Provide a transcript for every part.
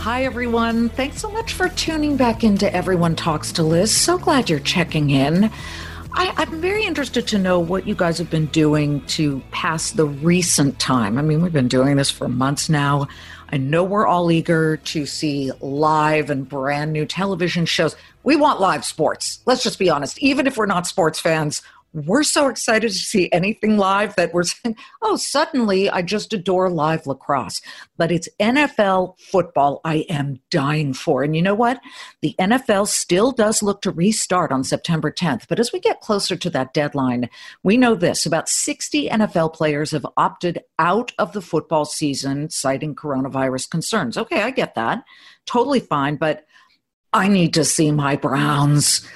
Hi, everyone. Thanks so much for tuning back into Everyone Talks to Liz. So glad you're checking in. I, am very interested to know what you guys have been doing to pass the recent time. I mean, we've been doing this for months now. I know we're all eager to see live and brand new television shows. We want live sports. Let's just be honest. Even if we're not sports fans, we're so excited to see anything live that we're saying, oh, suddenly I just adore live lacrosse. But it's NFL football I am dying for. And you know what? The NFL still does look to restart on September 10th. But as we get closer to that deadline, we know this about 60 NFL players have opted out of the football season, citing coronavirus concerns. Okay, I get that. Totally fine. But I need to see my Browns.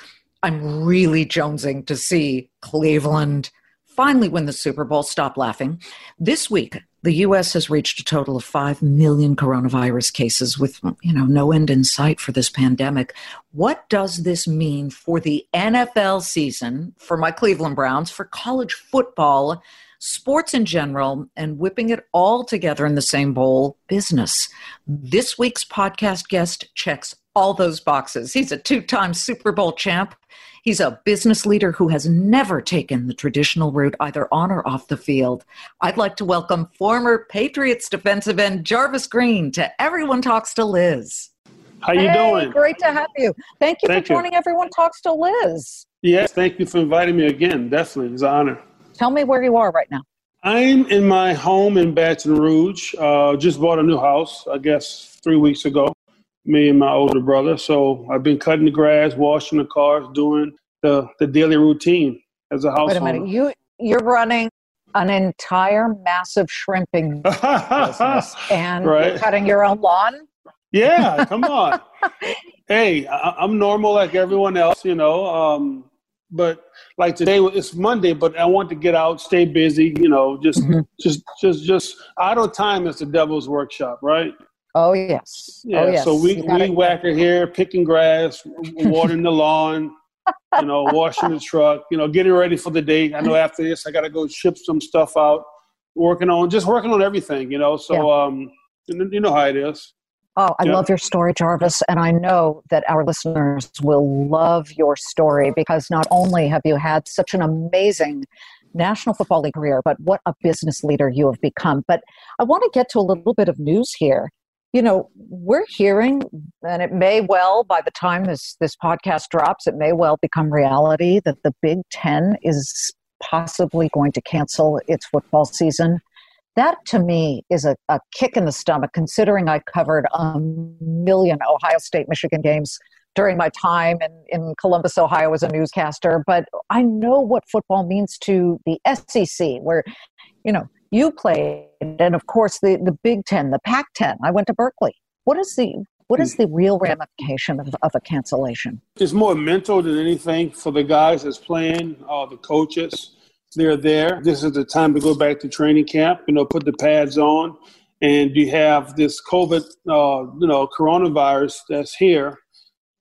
I'm really jonesing to see Cleveland finally win the Super Bowl. Stop laughing. This week, the U.S. has reached a total of 5 million coronavirus cases with, you know, no end in sight for this pandemic. What does this mean for the NFL season, for my Cleveland Browns, for college football, sports in general, and whipping it all together in the same bowl, business? This week's podcast guest checks all those boxes. He's a two time Super Bowl champ. He's a business leader who has never taken the traditional route either on or off the field. I'd like to welcome former Patriots defensive end Jarvis Green to Everyone Talks to Liz. How you hey, doing? Great to have you. Thank you thank for joining Everyone Talks to Liz. Yes, thank you for inviting me again. Definitely, it's an honor. Tell me where you are right now. I'm in my home in Baton Rouge. Uh, just bought a new house, I guess, three weeks ago me and my older brother. So I've been cutting the grass, washing the cars, doing the, the daily routine as a household. Wait a minute, you you're running an entire massive shrimping business and right. cutting your own lawn. Yeah, come on. hey, I, am normal like everyone else, you know. Um, but like today, it's Monday, but I want to get out, stay busy, you know. Just, mm-hmm. just, just, just idle time is the devil's workshop, right? Oh yes. Yeah. Oh, yes. So we we whack her here, picking grass, watering the lawn, you know, washing the truck, you know, getting ready for the day. I know after this I gotta go ship some stuff out, working on just working on everything, you know. So yeah. um you know how it is. Oh, I yeah. love your story, Jarvis. And I know that our listeners will love your story because not only have you had such an amazing National Football League career, but what a business leader you have become. But I want to get to a little bit of news here you know, we're hearing, and it may well, by the time this, this podcast drops, it may well become reality that the Big Ten is possibly going to cancel its football season. That to me is a, a kick in the stomach, considering I covered a million Ohio State Michigan games during my time in, in Columbus, Ohio as a newscaster. But I know what football means to the SEC, where, you know, you played, and of course the, the Big Ten, the Pac 10. I went to Berkeley. What is the what is the real ramification of, of a cancellation? It's more mental than anything for the guys that's playing, uh, the coaches. They're there. This is the time to go back to training camp, you know, put the pads on. And you have this COVID, uh, you know, coronavirus that's here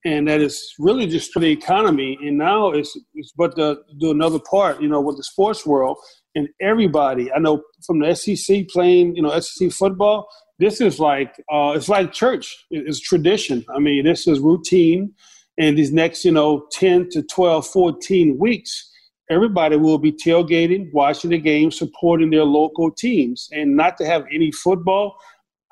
and that is really just for the economy. And now it's, it's but to do another part, you know, with the sports world and everybody. I know from the SEC playing, you know, SEC football. This is like uh, it's like church. It's tradition. I mean, this is routine. And these next, you know, 10 to 12, 14 weeks, everybody will be tailgating, watching the game, supporting their local teams. And not to have any football,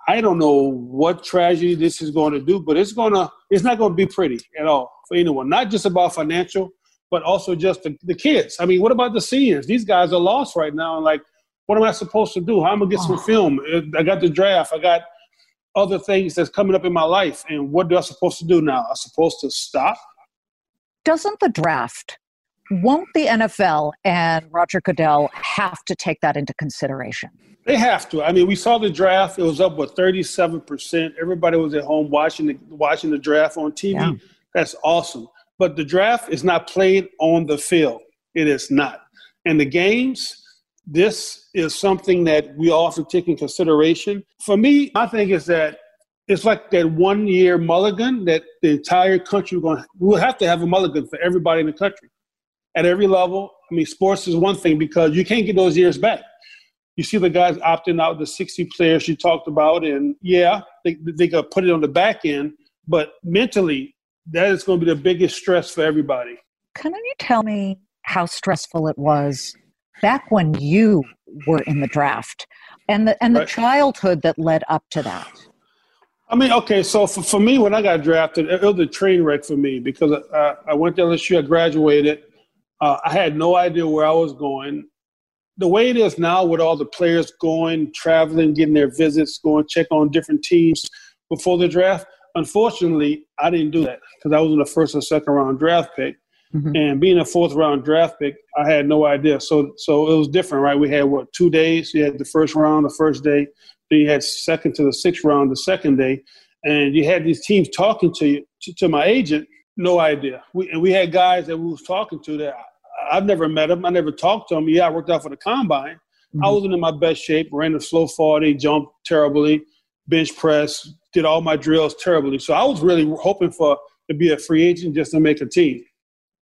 I don't know what tragedy this is going to do, but it's going to it's not going to be pretty at all for anyone. Not just about financial, but also just the, the kids. I mean, what about the seniors? These guys are lost right now. And like, what am I supposed to do? How am I gonna get some oh. film? Uh, I got the draft. I got other things that's coming up in my life. And what do I supposed to do now? I'm supposed to stop? Doesn't the draft won't the NFL and Roger Goodell have to take that into consideration? They have to. I mean, we saw the draft; it was up with thirty-seven percent. Everybody was at home watching the watching the draft on TV. Yeah. That's awesome. But the draft is not played on the field. It is not. And the games, this is something that we often take in consideration. For me, I think is that it's like that one year mulligan that the entire country going we'll have to have a mulligan for everybody in the country at every level. I mean, sports is one thing because you can't get those years back. You see the guys opting out, the 60 players you talked about, and yeah, they, they got put it on the back end, but mentally, that is going to be the biggest stress for everybody. Can you tell me how stressful it was back when you were in the draft and the and the right. childhood that led up to that? I mean, okay, so for, for me, when I got drafted, it was a train wreck for me because I, I went to LSU, I graduated. Uh, I had no idea where I was going. The way it is now, with all the players going, traveling, getting their visits, going check on different teams before the draft, unfortunately, I didn't do that because I was in the first or second round draft pick. Mm-hmm. And being a fourth round draft pick, I had no idea. So so it was different, right? We had what two days? You had the first round the first day, then you had second to the sixth round the second day, and you had these teams talking to you to, to my agent. No idea. We, and we had guys that we was talking to that I, have never met them. I never talked to them. Yeah, I worked out for the combine. Mm-hmm. I wasn't in my best shape. Ran a slow forty, jumped terribly, bench press, did all my drills terribly. So I was really hoping for to be a free agent just to make a team,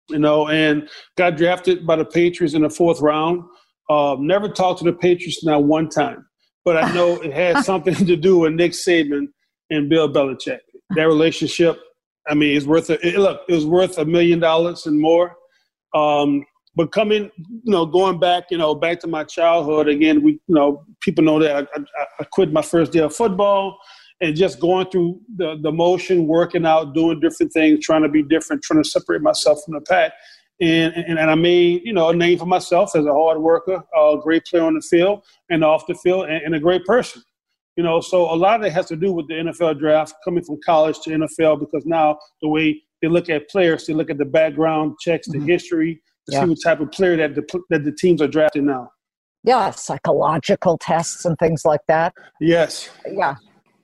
you know. And got drafted by the Patriots in the fourth round. Uh, never talked to the Patriots not one time, but I know it had something to do with Nick Saban and Bill Belichick. That relationship, I mean, it's worth a, it, look. It was worth a million dollars and more. Um, but coming, you know, going back, you know, back to my childhood again. We, you know, people know that I, I, I quit my first day of football and just going through the, the motion, working out, doing different things, trying to be different, trying to separate myself from the pack. And, and, and I made, you know, a name for myself as a hard worker, a great player on the field and off the field, and, and a great person. You know, so a lot of it has to do with the NFL draft coming from college to NFL because now the way they look at players, they look at the background checks, the mm-hmm. history, to yeah. see what type of player that the, that the teams are drafting now. Yeah, psychological tests and things like that. Yes. Yeah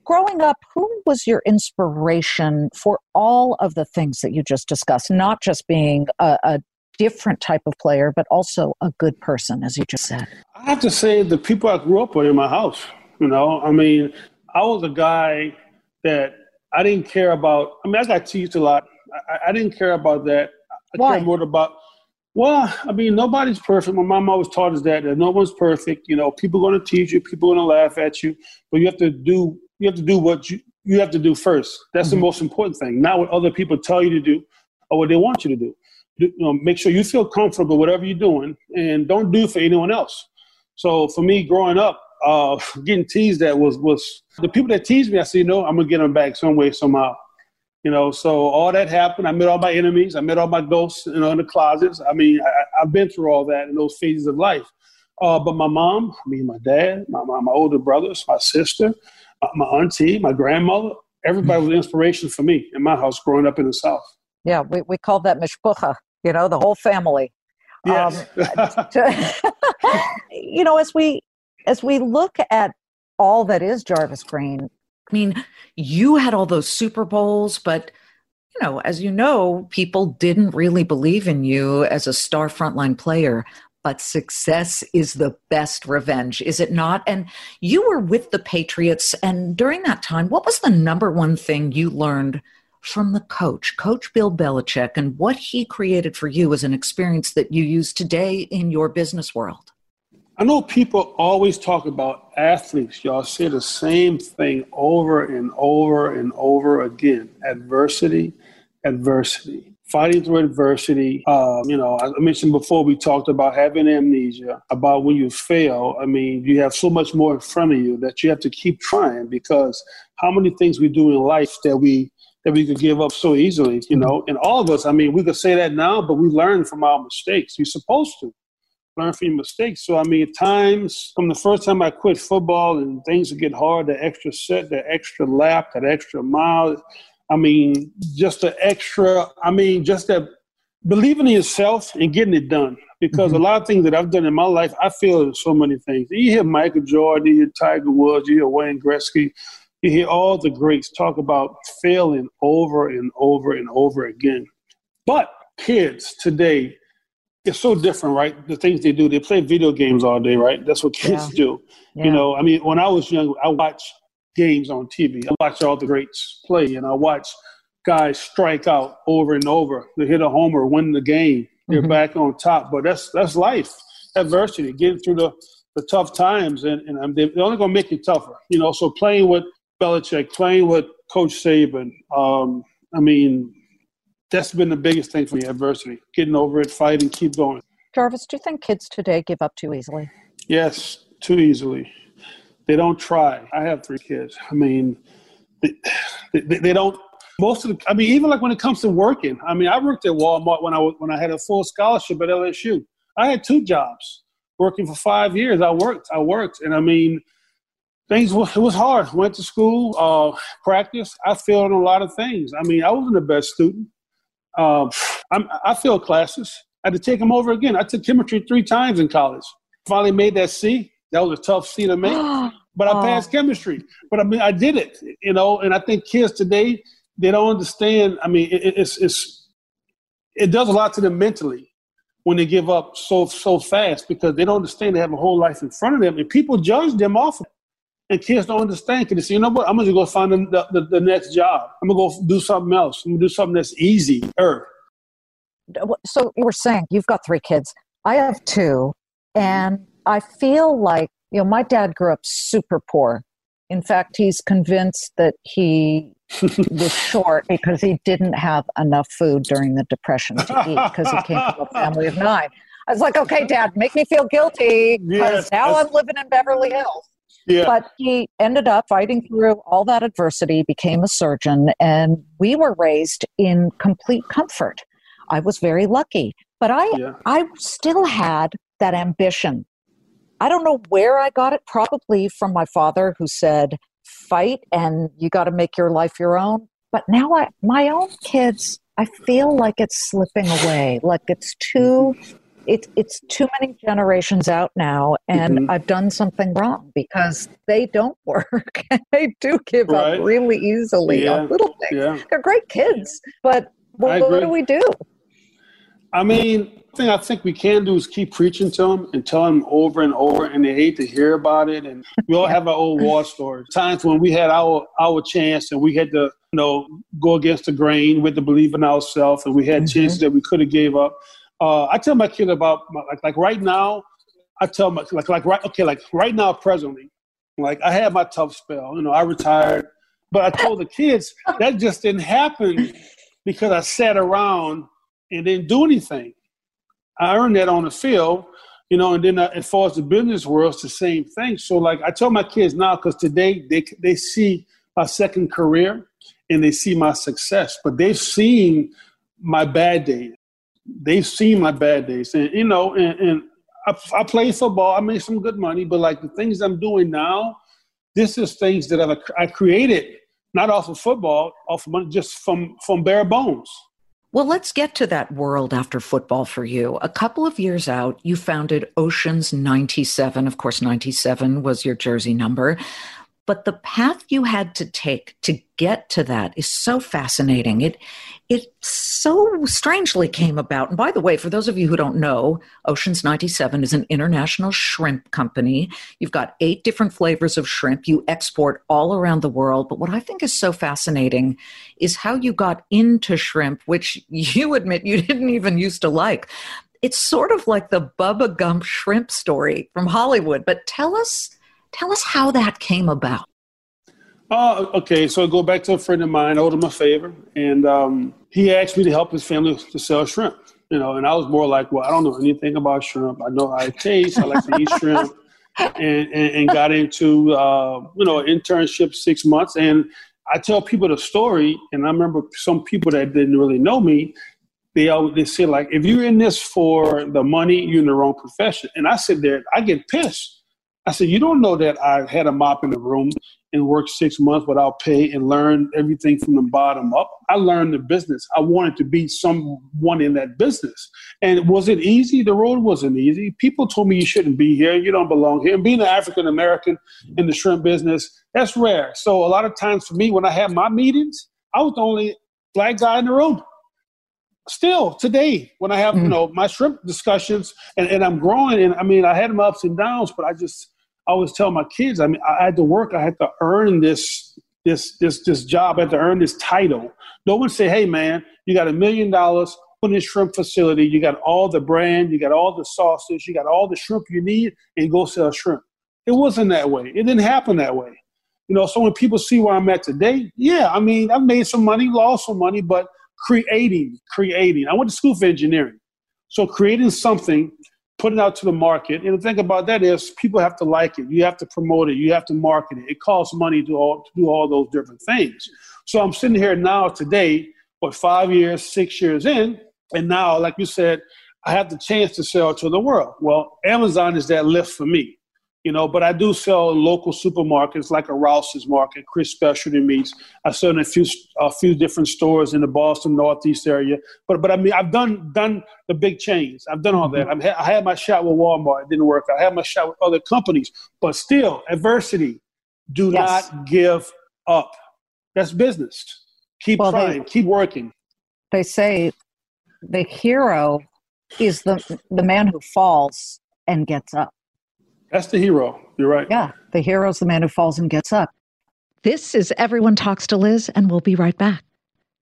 growing up, who was your inspiration for all of the things that you just discussed? Not just being a, a different type of player, but also a good person, as you just said. I have to say, the people I grew up with in my house. You know, I mean, I was a guy that I didn't care about. I mean, I got teased a lot. I, I didn't care about that. I Why? care more about. Well, I mean, nobody's perfect. My mom always taught us that that no one's perfect. You know, people are going to tease you, people are going to laugh at you, but you have to do you have to do what you, you have to do first. That's mm-hmm. the most important thing. Not what other people tell you to do or what they want you to do. You know, make sure you feel comfortable whatever you're doing and don't do for anyone else. So for me, growing up, uh, getting teased at was was the people that teased me. I said, you know, I'm gonna get them back some way somehow. You know, so all that happened. I met all my enemies. I met all my ghosts, you know, in the closets. I mean, I, have been through all that in those phases of life. Uh, but my mom, I mean, my dad, my, my, my older brothers, my sister, my auntie, my grandmother, everybody was inspiration for me in my house growing up in the South. Yeah, we, we call that mishpucha, you know, the whole family. Yes. Um, to, you know, as we as we look at all that is Jarvis Green, I mean, you had all those Super Bowls, but you know, as you know, people didn't really believe in you as a star frontline player but success is the best revenge, is it not? And you were with the Patriots, and during that time, what was the number one thing you learned from the coach, Coach Bill Belichick, and what he created for you as an experience that you use today in your business world? I know people always talk about athletes. Y'all say the same thing over and over and over again adversity, adversity fighting through adversity. Um, you know, I mentioned before we talked about having amnesia, about when you fail. I mean, you have so much more in front of you that you have to keep trying because how many things we do in life that we that we could give up so easily, you know. And all of us, I mean, we could say that now, but we learn from our mistakes. You're supposed to learn from your mistakes. So I mean, at times from the first time I quit football and things would get hard, the extra set, the extra lap, that extra mile I mean, just the extra. I mean, just that believing in yourself and getting it done. Because mm-hmm. a lot of things that I've done in my life, I feel so many things. You hear Michael Jordan, you hear Tiger Woods, you hear Wayne Gretzky, you hear all the greats talk about failing over and over and over again. But kids today, it's so different, right? The things they do, they play video games all day, right? That's what kids yeah. do. Yeah. You know, I mean, when I was young, I watched games on TV. I watch all the greats play, and I watch guys strike out over and over. They hit a homer, win the game. They're mm-hmm. back on top. But that's that's life, adversity, getting through the, the tough times, and, and they're only going to make it tougher. You know, so playing with Belichick, playing with Coach Saban, um, I mean, that's been the biggest thing for me, adversity, getting over it, fighting, keep going. Jarvis, do you think kids today give up too easily? Yes, too easily. They don't try. I have three kids. I mean, they, they, they don't most of the, I mean, even like when it comes to working, I mean, I worked at Walmart when I when I had a full scholarship at LSU. I had two jobs working for five years. I worked, I worked, and I mean, things it was hard. Went to school, uh, practice. I failed on a lot of things. I mean, I wasn't the best student. Um, i failed classes. I had to take them over again. I took chemistry three times in college. Finally made that C. That was a tough C to make, but I oh. passed chemistry. But I mean, I did it, you know. And I think kids today they don't understand. I mean, it, it's it's it does a lot to them mentally when they give up so so fast because they don't understand they have a whole life in front of them, and people judge them off of. And kids don't understand because they say, you know what, I'm gonna go find the, the, the next job. I'm gonna go do something else. I'm gonna do something that's easier. So you were saying you've got three kids. I have two, and I feel like you know my dad grew up super poor. In fact, he's convinced that he was short because he didn't have enough food during the depression to eat because he came from a family of nine. I was like, okay, dad, make me feel guilty because yes, now I'm living in Beverly Hills. Yeah. But he ended up fighting through all that adversity, became a surgeon, and we were raised in complete comfort. I was very lucky, but I yeah. I still had that ambition. I don't know where I got it, probably from my father who said, fight and you got to make your life your own. But now I, my own kids, I feel like it's slipping away. Like it's too, it, it's too many generations out now, and mm-hmm. I've done something wrong because they don't work. they do give right. up really easily yeah. on little things. Yeah. They're great kids, but what, what do we do? I mean, thing I think we can do is keep preaching to them and tell them over and over, and they hate to hear about it. And we all have our old war stories. Times when we had our our chance and we had to, you know, go against the grain, with the belief in ourselves, and we had mm-hmm. chances that we could have gave up. Uh, I tell my kid about my, like like right now. I tell my like like right okay like right now presently, like I had my tough spell. You know, I retired, but I told the kids that just didn't happen because I sat around and didn't do anything. I earned that on the field, you know, and then uh, as far as the business world, it's the same thing. So, like, I tell my kids now, because today they, they see my second career and they see my success, but they've seen my bad days. They've seen my bad days. And, you know, and, and I, I play football, I made some good money, but like the things I'm doing now, this is things that I've, I created, not off of football, off of money, just from, from bare bones. Well, let's get to that world after football for you. A couple of years out, you founded Oceans 97. Of course, 97 was your jersey number. But the path you had to take to get to that is so fascinating. It it so strangely came about. And by the way, for those of you who don't know, Oceans 97 is an international shrimp company. You've got eight different flavors of shrimp. You export all around the world. But what I think is so fascinating is how you got into shrimp, which you admit you didn't even used to like. It's sort of like the Bubba Gump shrimp story from Hollywood. But tell us Tell us how that came about. Uh, okay, so I go back to a friend of mine, I owed him a favor, and um, he asked me to help his family to sell shrimp. You know, and I was more like, well, I don't know anything about shrimp. I know how it tastes. I like to eat shrimp, and, and, and got into uh, you know internship six months. And I tell people the story, and I remember some people that didn't really know me. They always they say like, if you're in this for the money, you're in the wrong profession. And I sit there, I get pissed I said, You don't know that I had a mop in the room and worked six months without pay and learn everything from the bottom up. I learned the business. I wanted to be someone in that business. And was it easy? The road wasn't easy. People told me you shouldn't be here, you don't belong here. And being an African American in the shrimp business, that's rare. So a lot of times for me, when I have my meetings, I was the only black guy in the room. Still today, when I have, mm. you know, my shrimp discussions and, and I'm growing and I mean I had my ups and downs, but I just I always tell my kids, I mean, I had to work, I had to earn this this this this job, I had to earn this title. No one say, hey man, you got a million dollars, put in a shrimp facility, you got all the brand, you got all the sauces, you got all the shrimp you need, and go sell shrimp. It wasn't that way. It didn't happen that way. You know, so when people see where I'm at today, yeah, I mean, I've made some money, lost some money, but creating, creating. I went to school for engineering. So creating something put it out to the market. And the thing about that is people have to like it. You have to promote it. You have to market it. It costs money to, all, to do all those different things. So I'm sitting here now today, what, five years, six years in, and now, like you said, I have the chance to sell to the world. Well, Amazon is that lift for me you know, but I do sell in local supermarkets like a Rouse's Market, Chris Specialty Meats. I sell in a few a few different stores in the Boston Northeast area. But but I mean, I've done done the big chains. I've done all that. Mm-hmm. i I had my shot with Walmart. It didn't work. I had my shot with other companies. But still, adversity. Do yes. not give up. That's business. Keep well, trying. They, keep working. They say the hero is the the man who falls and gets up. That's the hero. You're right. Yeah. The hero's the man who falls and gets up. This is Everyone Talks to Liz, and we'll be right back.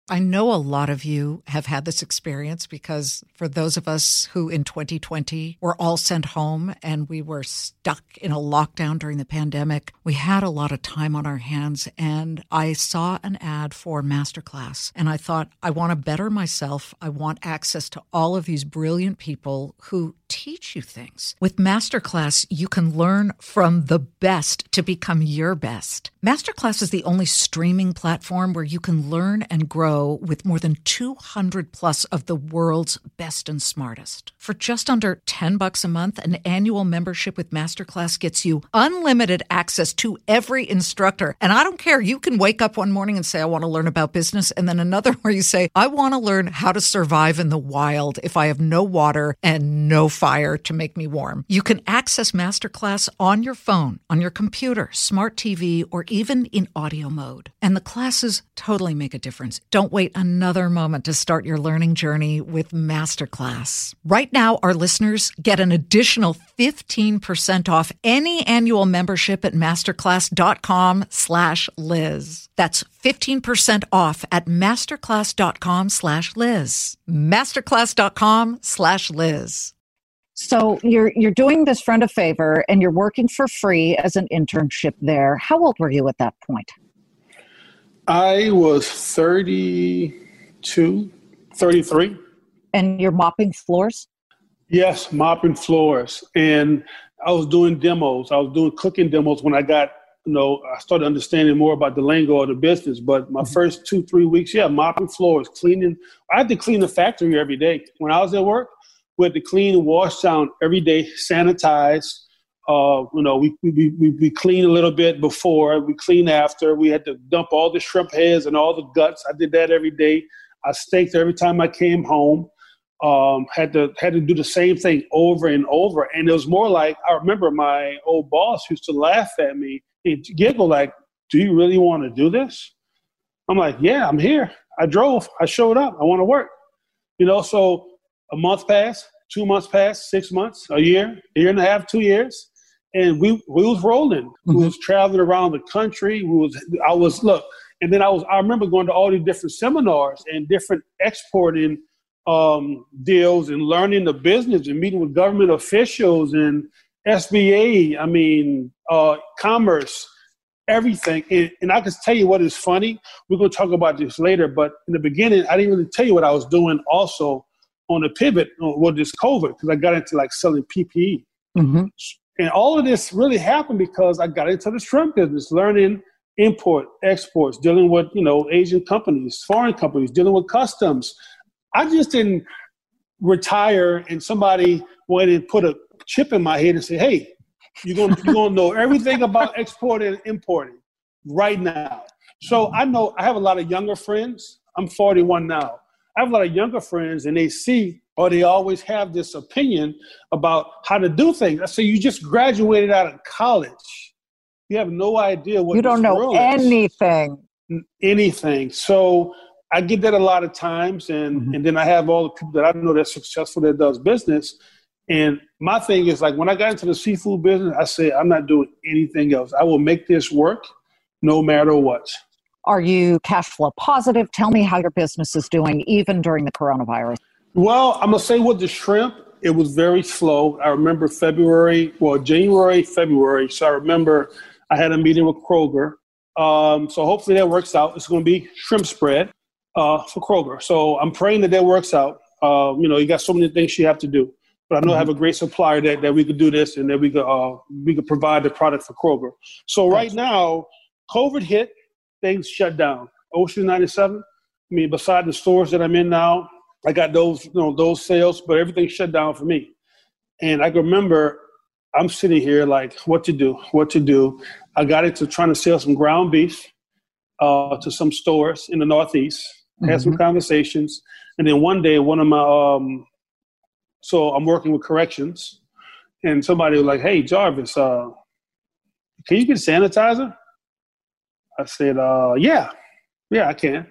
I know a lot of you have had this experience because for those of us who in 2020 were all sent home and we were stuck in a lockdown during the pandemic, we had a lot of time on our hands. And I saw an ad for Masterclass and I thought, I want to better myself. I want access to all of these brilliant people who teach you things. With Masterclass, you can learn from the best to become your best. Masterclass is the only streaming platform where you can learn and grow with more than 200 plus of the world's best and smartest. For just under 10 bucks a month, an annual membership with Masterclass gets you unlimited access to every instructor. And I don't care, you can wake up one morning and say, I want to learn about business, and then another where you say, I want to learn how to survive in the wild if I have no water and no fire to make me warm. You can access Masterclass on your phone, on your computer, smart TV, or even in audio mode. And the classes totally make a difference. Don't wait another moment to start your learning journey with Masterclass. Right now, our listeners get an additional 15% off any annual membership at masterclass.com slash Liz. That's 15% off at masterclass.com slash Liz. Masterclass.com slash Liz. So you're you're doing this friend a favor and you're working for free as an internship there. How old were you at that point? I was 32, 33. And you're mopping floors? Yes, mopping floors. And I was doing demos. I was doing cooking demos when I got, you know, I started understanding more about the lingo of the business. But my mm-hmm. first two, three weeks, yeah, mopping floors, cleaning. I had to clean the factory every day. When I was at work, we had to clean and wash down every day, sanitize. Uh, you know, we, we, we, we clean a little bit before, we clean after. We had to dump all the shrimp heads and all the guts. I did that every day. I staked every time I came home. Um, had to had to do the same thing over and over, and it was more like I remember my old boss used to laugh at me and giggle like, "Do you really want to do this?" I'm like, "Yeah, I'm here. I drove. I showed up. I want to work." You know, so a month passed, two months passed, six months, a year, a year and a half, two years, and we we was rolling. Mm-hmm. We was traveling around the country. We was I was look, and then I was I remember going to all these different seminars and different exporting um, deals and learning the business and meeting with government officials and SBA. I mean, uh, commerce, everything. And, and I can tell you what is funny. We're going to talk about this later, but in the beginning, I didn't really tell you what I was doing. Also, on a pivot with this COVID because I got into like selling PPE. Mm-hmm. And all of this really happened because I got into the shrimp business, learning import, exports, dealing with, you know, Asian companies, foreign companies, dealing with customs. I just didn't retire and somebody went and put a chip in my head and say, hey, you're gonna you're gonna know everything about exporting and importing. right now. So I know I have a lot of younger friends. I'm 41 now. I have a lot of younger friends, and they see or they always have this opinion about how to do things. I say, you just graduated out of college. You have no idea what you don't know anything. Is. Anything. So I get that a lot of times, and mm-hmm. and then I have all the people that I know that's successful that does business. And my thing is like when I got into the seafood business, I said I'm not doing anything else. I will make this work, no matter what. Are you cash flow positive? Tell me how your business is doing, even during the coronavirus. Well, I'm gonna say with the shrimp, it was very slow. I remember February, well, January, February. So I remember I had a meeting with Kroger. Um, so hopefully that works out. It's going to be shrimp spread uh, for Kroger. So I'm praying that that works out. Uh, you know, you got so many things you have to do, but I know mm-hmm. I have a great supplier that, that we could do this and that we could uh, we could provide the product for Kroger. So right now, COVID hit, things shut down. Ocean 97. I mean, beside the stores that I'm in now, I got those you know those sales, but everything shut down for me. And I can remember I'm sitting here like, what to do? What to do? I got into trying to sell some ground beef uh, to some stores in the Northeast mm-hmm. had some mm-hmm. conversations, and then one day, one of my um, so I'm working with corrections, and somebody was like, "Hey, Jarvis, uh, can you get sanitizer?" I said, uh, "Yeah, yeah, I can."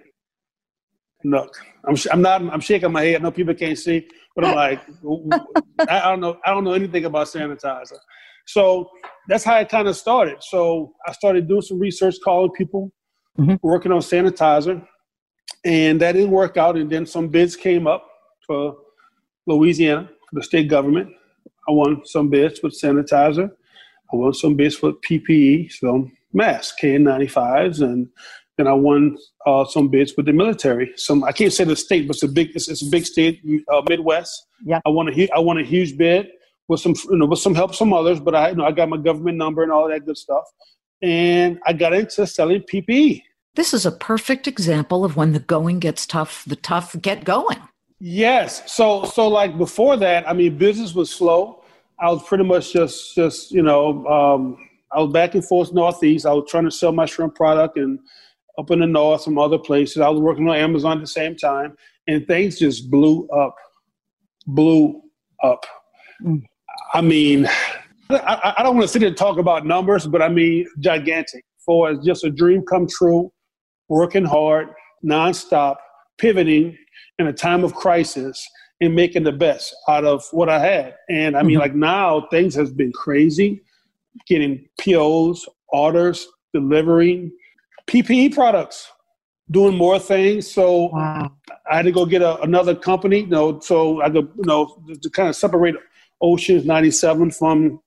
Look, I'm I'm not I'm shaking my head. I know people can't see, but I'm like, I, I don't know I don't know anything about sanitizer. So that's how it kind of started. So I started doing some research, calling people, mm-hmm. working on sanitizer and that didn't work out. And then some bids came up for Louisiana, for the state government. I won some bids with sanitizer. I won some bids for PPE, so masks, KN95s, and then I won uh, some bids with the military. Some I can't say the state, but it's a big it's, it's a big state, uh, Midwest. Yeah. I won a I won a huge bid with some you know with some help from others, but I you know I got my government number and all that good stuff, and I got into selling PPE. This is a perfect example of when the going gets tough, the tough get going. Yes. So so like before that, I mean, business was slow. I was pretty much just just you know um, I was back and forth northeast. I was trying to sell my shrimp product and up in the north, some other places. I was working on Amazon at the same time, and things just blew up, blew up. Mm. I mean, I, I don't want to sit here and talk about numbers, but I mean gigantic. For just a dream come true working hard, nonstop, pivoting in a time of crisis and making the best out of what I had. And I mean, mm-hmm. like now things has been crazy, getting POs, orders, delivering PPE products, doing more things. So wow. I had to go get a, another company, you know, so I could, you know, to kind of separate Oceans 97 from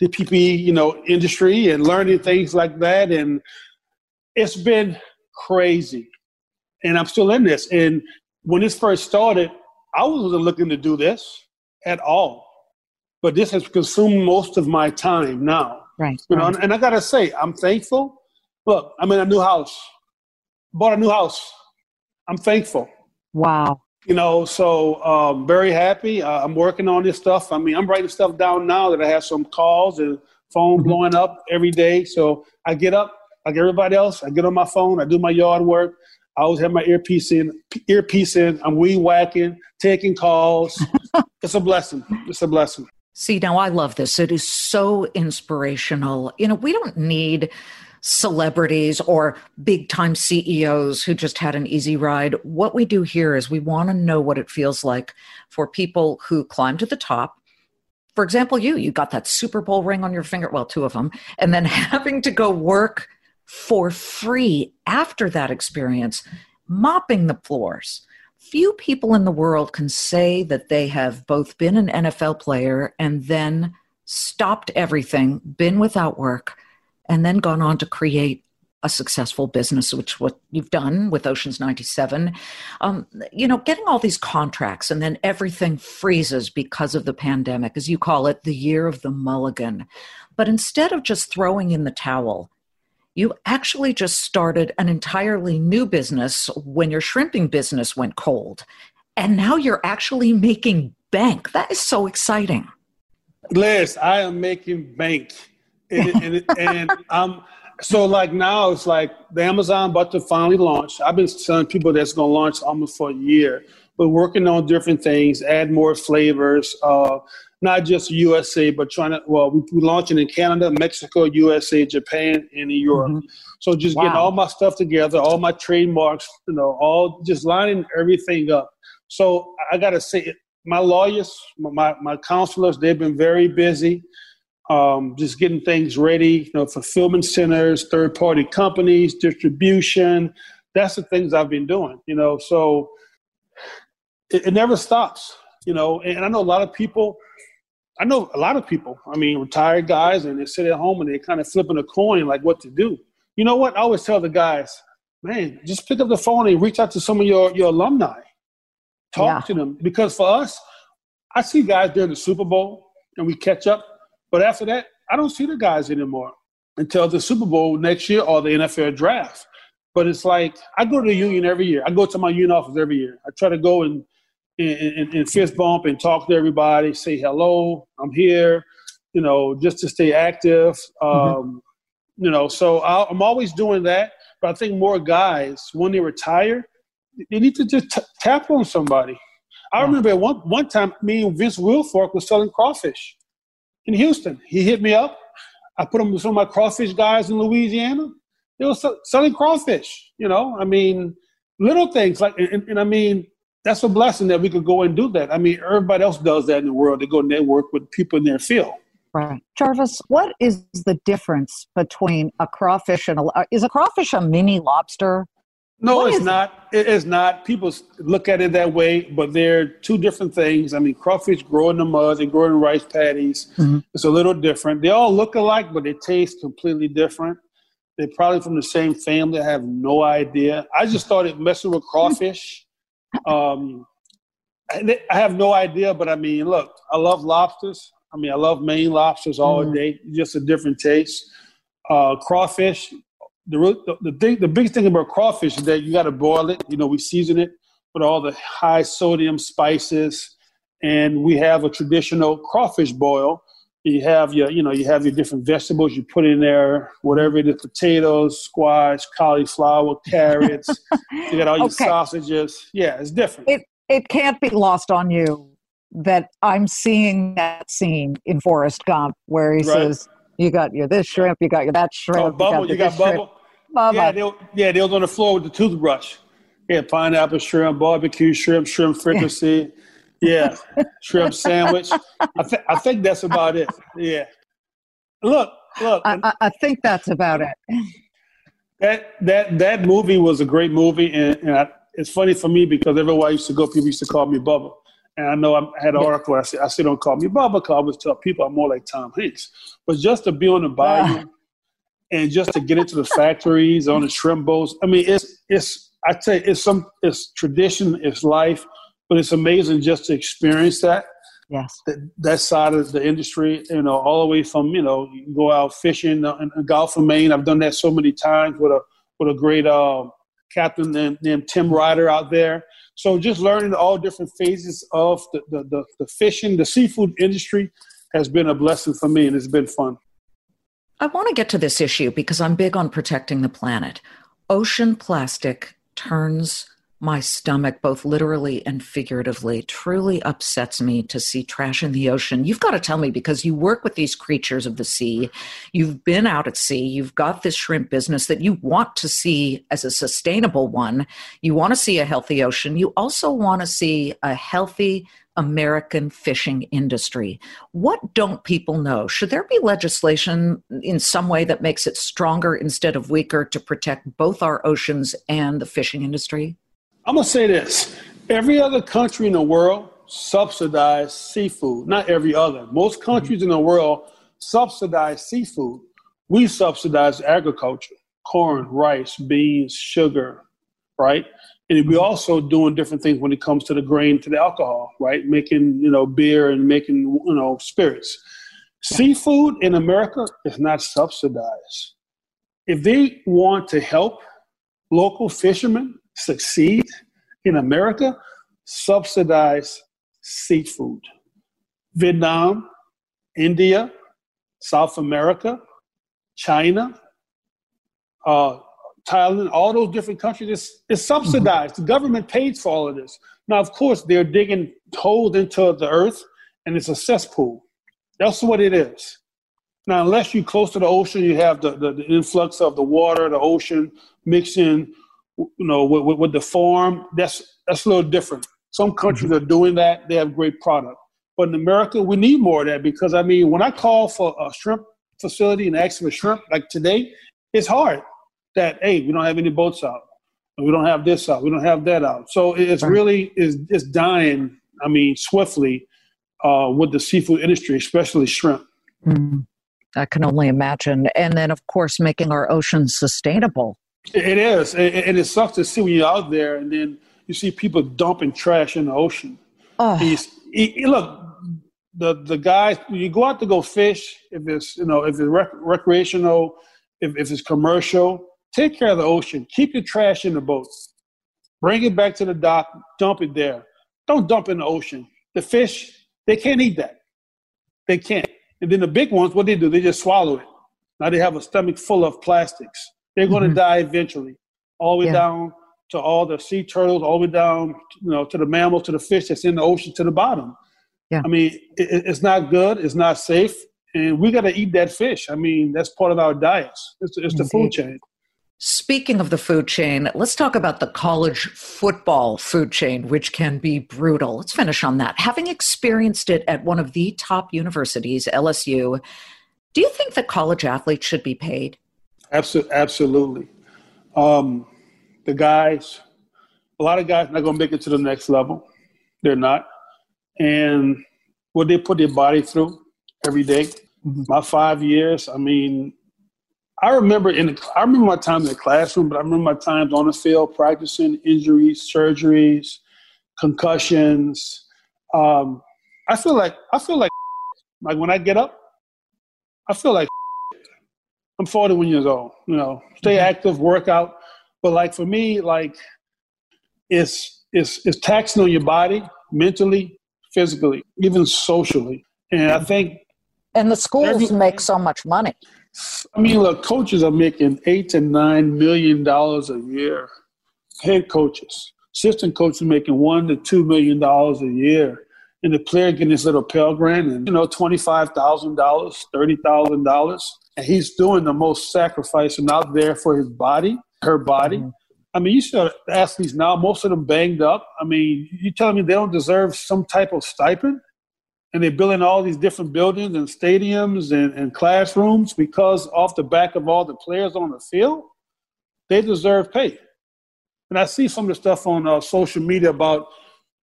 the PPE, you know, industry and learning things like that. And it's been crazy. And I'm still in this. And when this first started, I wasn't looking to do this at all. But this has consumed most of my time now. Right. You right. know, and I gotta say, I'm thankful. Look, I'm in a new house. Bought a new house. I'm thankful. Wow. You know, so um, very happy. Uh, I'm working on this stuff. I mean, I'm writing stuff down now that I have some calls and phone mm-hmm. blowing up every day. So I get up, like everybody else. I get on my phone, I do my yard work. I always have my earpiece in, earpiece in. I'm weed whacking, taking calls. it's a blessing. It's a blessing. See, now I love this. It is so inspirational. You know, we don't need celebrities or big time CEOs who just had an easy ride. What we do here is we want to know what it feels like for people who climb to the top. For example, you, you got that Super Bowl ring on your finger, well, two of them, and then having to go work for free after that experience, mopping the floors. Few people in the world can say that they have both been an NFL player and then stopped everything, been without work, and then gone on to create a successful business, which what you've done with Oceans 97. Um, you know, getting all these contracts and then everything freezes because of the pandemic, as you call it, the year of the mulligan. But instead of just throwing in the towel, you actually just started an entirely new business when your shrimping business went cold. And now you're actually making bank. That is so exciting. Liz, I am making bank. And, and, and I'm, so like now it's like the Amazon about to finally launch. I've been telling people that's going to launch almost for a year, but working on different things, add more flavors. Uh, not just USA, but trying to, well, we, are launching in Canada, Mexico, USA, Japan, and Europe. Mm-hmm. So just wow. getting all my stuff together, all my trademarks, you know, all just lining everything up. So I got to say, my lawyers, my, my counselors, they've been very busy. Um, just getting things ready, you know, fulfillment centers, third party companies, distribution. That's the things I've been doing, you know. So it, it never stops, you know. And I know a lot of people, I know a lot of people, I mean, retired guys, and they sit at home and they're kind of flipping a coin like what to do. You know what? I always tell the guys, man, just pick up the phone and reach out to some of your, your alumni. Talk yeah. to them. Because for us, I see guys during the Super Bowl and we catch up. But after that, I don't see the guys anymore until the Super Bowl next year or the NFL draft. But it's like I go to the union every year. I go to my union office every year. I try to go and and, and, fist bump and talk to everybody, say hello, I'm here, you know, just to stay active. Mm-hmm. Um, you know, so i am always doing that. But I think more guys, when they retire, they need to just t- tap on somebody. I yeah. remember one one time, me and Vince Wilfork was selling crawfish in Houston. He hit me up. I put him with some of my crawfish guys in Louisiana. They were selling crawfish. You know, I mean, little things like, and, and I mean, that's a blessing that we could go and do that. I mean, everybody else does that in the world. They go network with people in their field. Right. Jarvis, what is the difference between a crawfish and a is a crawfish a mini lobster? No, what it's not. It? it is not. People look at it that way, but they're two different things. I mean, crawfish grow in the mud, they grow in rice paddies. Mm-hmm. It's a little different. They all look alike, but they taste completely different. They're probably from the same family. I have no idea. I just started messing with crawfish um, I, have no idea, but I mean, look, I love lobsters. I mean, I love Maine lobsters all mm. day, just a different taste. Uh, crawfish, the, the, the, thing, the big thing about crawfish is that you got to boil it. You know, we season it with all the high sodium spices, and we have a traditional crawfish boil. You have your, you know, you have your different vegetables you put in there, whatever it is, potatoes, squash, cauliflower, carrots. you got all your okay. sausages. Yeah, it's different. It, it can't be lost on you that I'm seeing that scene in Forrest Gump where he right. says, "You got your this shrimp, you got your that shrimp, oh, bubble, you got, you got bubble." Bubba. Yeah, they, yeah, they was on the floor with the toothbrush. Yeah, pineapple shrimp, barbecue shrimp, shrimp fricassee. Yeah, shrimp sandwich. I, th- I think that's about it. Yeah. Look, look. I, I, think that's about it. That that that movie was a great movie, and, and I, it's funny for me because everywhere I used to go, people used to call me Bubba. And I know I had an article. I said, I said, don't call me Bubba. Because I always tell people I'm more like Tom Hanks. But just to be on the ah. bayou and just to get into the factories on the shrimp boats. I mean, it's it's I tell you, it's some it's tradition, it's life but it's amazing just to experience that. Yes. That, that side of the industry, you know, all the way from, you know, you go out fishing in, in Gulf of Maine. I've done that so many times with a, with a great uh, captain named, named Tim Ryder out there. So just learning all different phases of the, the, the, the fishing, the seafood industry has been a blessing for me and it's been fun. I want to get to this issue because I'm big on protecting the planet. Ocean plastic turns my stomach, both literally and figuratively, truly upsets me to see trash in the ocean. You've got to tell me because you work with these creatures of the sea. You've been out at sea. You've got this shrimp business that you want to see as a sustainable one. You want to see a healthy ocean. You also want to see a healthy, American fishing industry. What don't people know? Should there be legislation in some way that makes it stronger instead of weaker to protect both our oceans and the fishing industry? I'm gonna say this: every other country in the world subsidize seafood. Not every other. Most mm-hmm. countries in the world subsidize seafood. We subsidize agriculture: corn, rice, beans, sugar, right? And we're mm-hmm. also doing different things when it comes to the grain, to the alcohol, right? Making you know beer and making you know spirits. Seafood in America is not subsidized. If they want to help local fishermen succeed in America, subsidize seafood. Vietnam, India, South America, China, uh, Thailand, all those different countries, it's, subsidized. Mm-hmm. The government pays for all of this. Now, of course, they're digging holes into the earth, and it's a cesspool. That's what it is. Now, unless you're close to the ocean, you have the, the, the influx of the water, the ocean mixing, you know, with, with, with, the farm. That's that's a little different. Some countries mm-hmm. are doing that; they have great product. But in America, we need more of that because I mean, when I call for a shrimp facility and ask for shrimp, like today, it's hard. That hey, we don't have any boats out, we don't have this out, we don't have that out. So it's really is it's dying. I mean, swiftly uh, with the seafood industry, especially shrimp. Mm-hmm. I can only imagine. And then, of course, making our oceans sustainable. It is. And it sucks to see when you're out there and then you see people dumping trash in the ocean. Oh. You, look, the, the guys, you go out to go fish, if it's, you know, if it's rec- recreational, if, if it's commercial, take care of the ocean. Keep your trash in the boats. Bring it back to the dock, dump it there. Don't dump in the ocean. The fish, they can't eat that. They can't. And then the big ones, what they do, they just swallow it. Now they have a stomach full of plastics. They're going to mm-hmm. die eventually, all the way yeah. down to all the sea turtles, all the way down, you know, to the mammals, to the fish that's in the ocean, to the bottom. Yeah. I mean, it, it's not good. It's not safe, and we got to eat that fish. I mean, that's part of our diets. It's, it's the food chain. Speaking of the food chain, let's talk about the college football food chain, which can be brutal. Let's finish on that. Having experienced it at one of the top universities, LSU, do you think that college athletes should be paid? Absolutely. Absolutely. Um, the guys, a lot of guys not going to make it to the next level. They're not. And what they put their body through every day, mm-hmm. my five years, I mean, I remember in the, I remember my time in the classroom, but I remember my times on the field practicing injuries, surgeries, concussions. Um, I feel like I feel like like when I get up, I feel like I'm 41 years old. You know, stay mm-hmm. active, work out, but like for me, like it's it's it's taxing on your body mentally, physically, even socially, and I think. And the schools make so much money. I mean, look, coaches are making eight to nine million dollars a year. Head coaches, assistant coaches making one to two million dollars a year, and the player getting his little Pell Grant and you know twenty five thousand dollars, thirty thousand dollars, and he's doing the most sacrificing out there for his body, her body. Mm-hmm. I mean, you see athletes now, most of them banged up. I mean, you telling me they don't deserve some type of stipend? and they're building all these different buildings and stadiums and, and classrooms because off the back of all the players on the field, they deserve pay. And I see some of the stuff on uh, social media about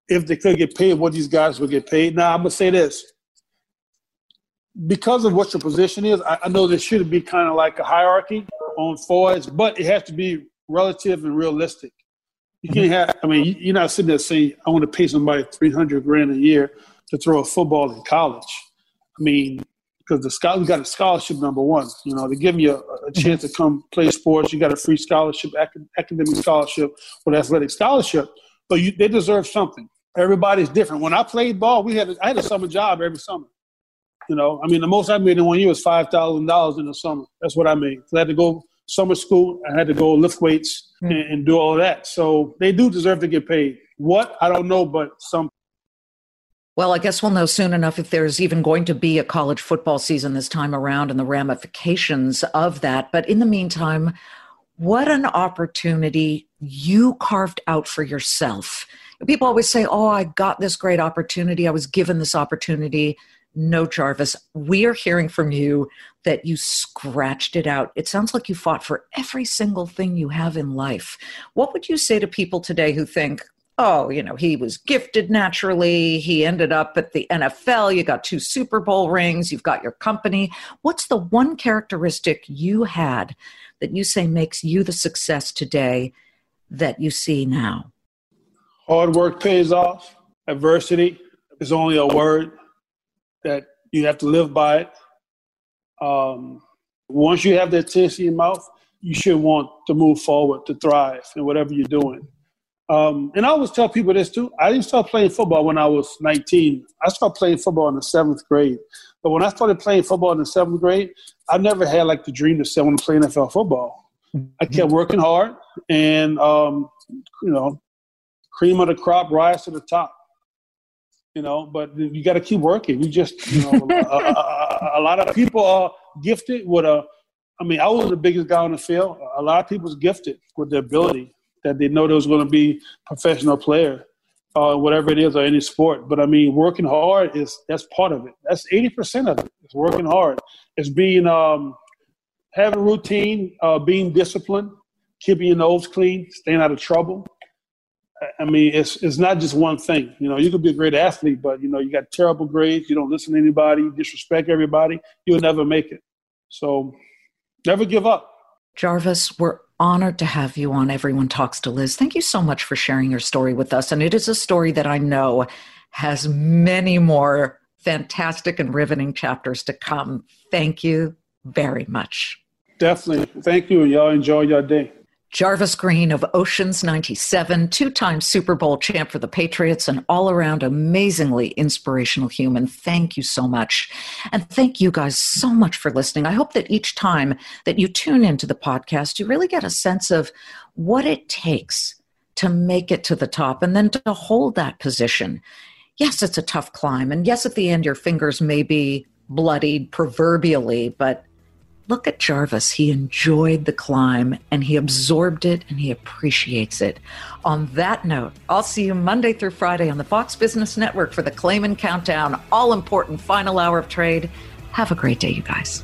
if they could get paid, what these guys would get paid. Now, I'm going to say this. Because of what your position is, I, I know there should be kind of like a hierarchy on forwards, but it has to be relative and realistic. You can't mm-hmm. have, I mean, you're not sitting there saying, I want to pay somebody 300 grand a year to throw a football in college. I mean, because the scholar got a scholarship number one. You know, they give you a, a, mm-hmm. chance to come play sports. You got a free scholarship, academic scholarship, or athletic scholarship. But you, they deserve something. Everybody's different. When I played ball, we had a, I had a summer job every summer. You know, I mean, the most I made in one year was five thousand dollars in the summer. That's what I made. I had to go summer school. I had to go lift weights hmm. and, and do all that. So they do deserve to get paid. What I don't know, but some well, I guess we'll know soon enough if there's even going to be a college football season this time around and the ramifications of that. But in the meantime, what an opportunity you carved out for yourself. People always say, Oh, I got this great opportunity. I was given this opportunity. No, Jarvis, we are hearing from you that you scratched it out. It sounds like you fought for every single thing you have in life. What would you say to people today who think, oh, you know, he was gifted naturally. He ended up at the NFL. You got two Super Bowl rings. You've got your company. What's the one characteristic you had that you say makes you the success today that you see now? Hard work pays off. Adversity is only a word that you have to live by it. Um, once you have that taste in your mouth, you should want to move forward, to thrive in whatever you're doing. Um, and I always tell people this too. I didn't start playing football when I was 19. I started playing football in the seventh grade. But when I started playing football in the seventh grade, I never had like the dream to say I want to play NFL football. I kept working hard, and um, you know, cream of the crop rise to the top. You know, but you got to keep working. You just, you know, a, a, a, lot of people are gifted with a. I mean, I was the biggest guy on the field. A lot of people's gifted with the ability that they know there was going to be professional player, uh, whatever it is, or any sport. But I mean, working hard is that's part of it. That's eighty percent of it. It's working hard. It's being um, having routine, uh, being disciplined, keeping your nose clean, staying out of trouble. I mean, it's it's not just one thing. You know, you could be a great athlete, but you know, you got terrible grades. You don't listen to anybody. You disrespect everybody. You'll never make it. So, never give up. Jarvis, we're honored to have you on Everyone Talks to Liz. Thank you so much for sharing your story with us. And it is a story that I know has many more fantastic and riveting chapters to come. Thank you very much. Definitely. Thank you. Y'all enjoy your day. Jarvis Green of Oceans 97, two time Super Bowl champ for the Patriots, and all around amazingly inspirational human. Thank you so much. And thank you guys so much for listening. I hope that each time that you tune into the podcast, you really get a sense of what it takes to make it to the top and then to hold that position. Yes, it's a tough climb. And yes, at the end, your fingers may be bloodied proverbially, but Look at Jarvis. He enjoyed the climb and he absorbed it and he appreciates it. On that note, I'll see you Monday through Friday on the Fox Business Network for the Claman Countdown, all important final hour of trade. Have a great day, you guys.